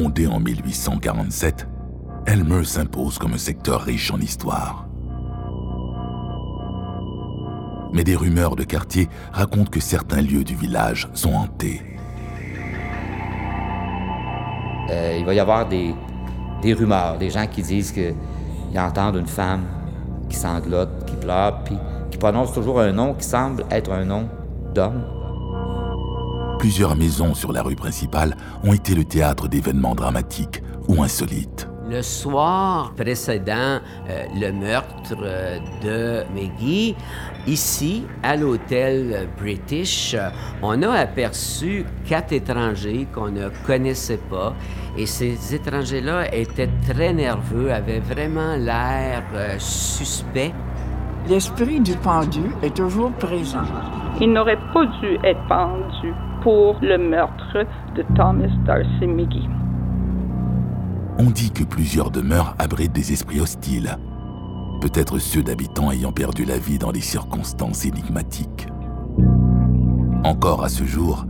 Fondée en 1847, Elmer s'impose comme un secteur riche en histoire. Mais des rumeurs de quartier racontent que certains lieux du village sont hantés. Euh, il va y avoir des, des rumeurs, des gens qui disent qu'ils entendent une femme qui sanglote, qui pleure, puis qui prononce toujours un nom qui semble être un nom d'homme. Plusieurs maisons sur la rue principale ont été le théâtre d'événements dramatiques ou insolites. Le soir précédent euh, le meurtre euh, de Maggie, ici, à l'hôtel British, on a aperçu quatre étrangers qu'on ne connaissait pas. Et ces étrangers-là étaient très nerveux, avaient vraiment l'air euh, suspect. L'esprit du pendu est toujours présent. Il n'aurait pas dû être pendu pour le meurtre de Thomas Darcy McGee. On dit que plusieurs demeures abritent des esprits hostiles, peut-être ceux d'habitants ayant perdu la vie dans des circonstances énigmatiques. Encore à ce jour,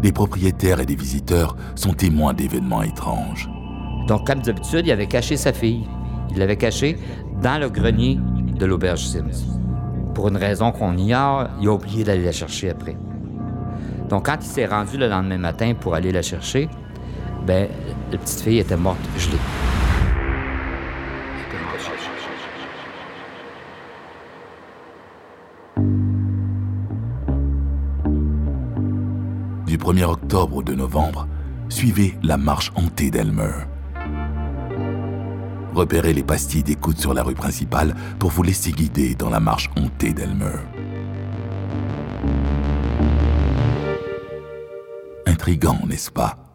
des propriétaires et des visiteurs sont témoins d'événements étranges. Donc, comme d'habitude, il avait caché sa fille. Il l'avait cachée dans le grenier de l'auberge Sims. Pour une raison qu'on ignore, il a oublié d'aller la chercher après. Donc, quand il s'est rendu le lendemain matin pour aller la chercher, ben, la petite fille était morte gelée. Du 1er octobre au 2 novembre, suivez la marche hantée d'Elmer. Repérez les pastilles d'écoute sur la rue principale pour vous laisser guider dans la marche hantée d'Elmer. Intrigant, n'est-ce pas?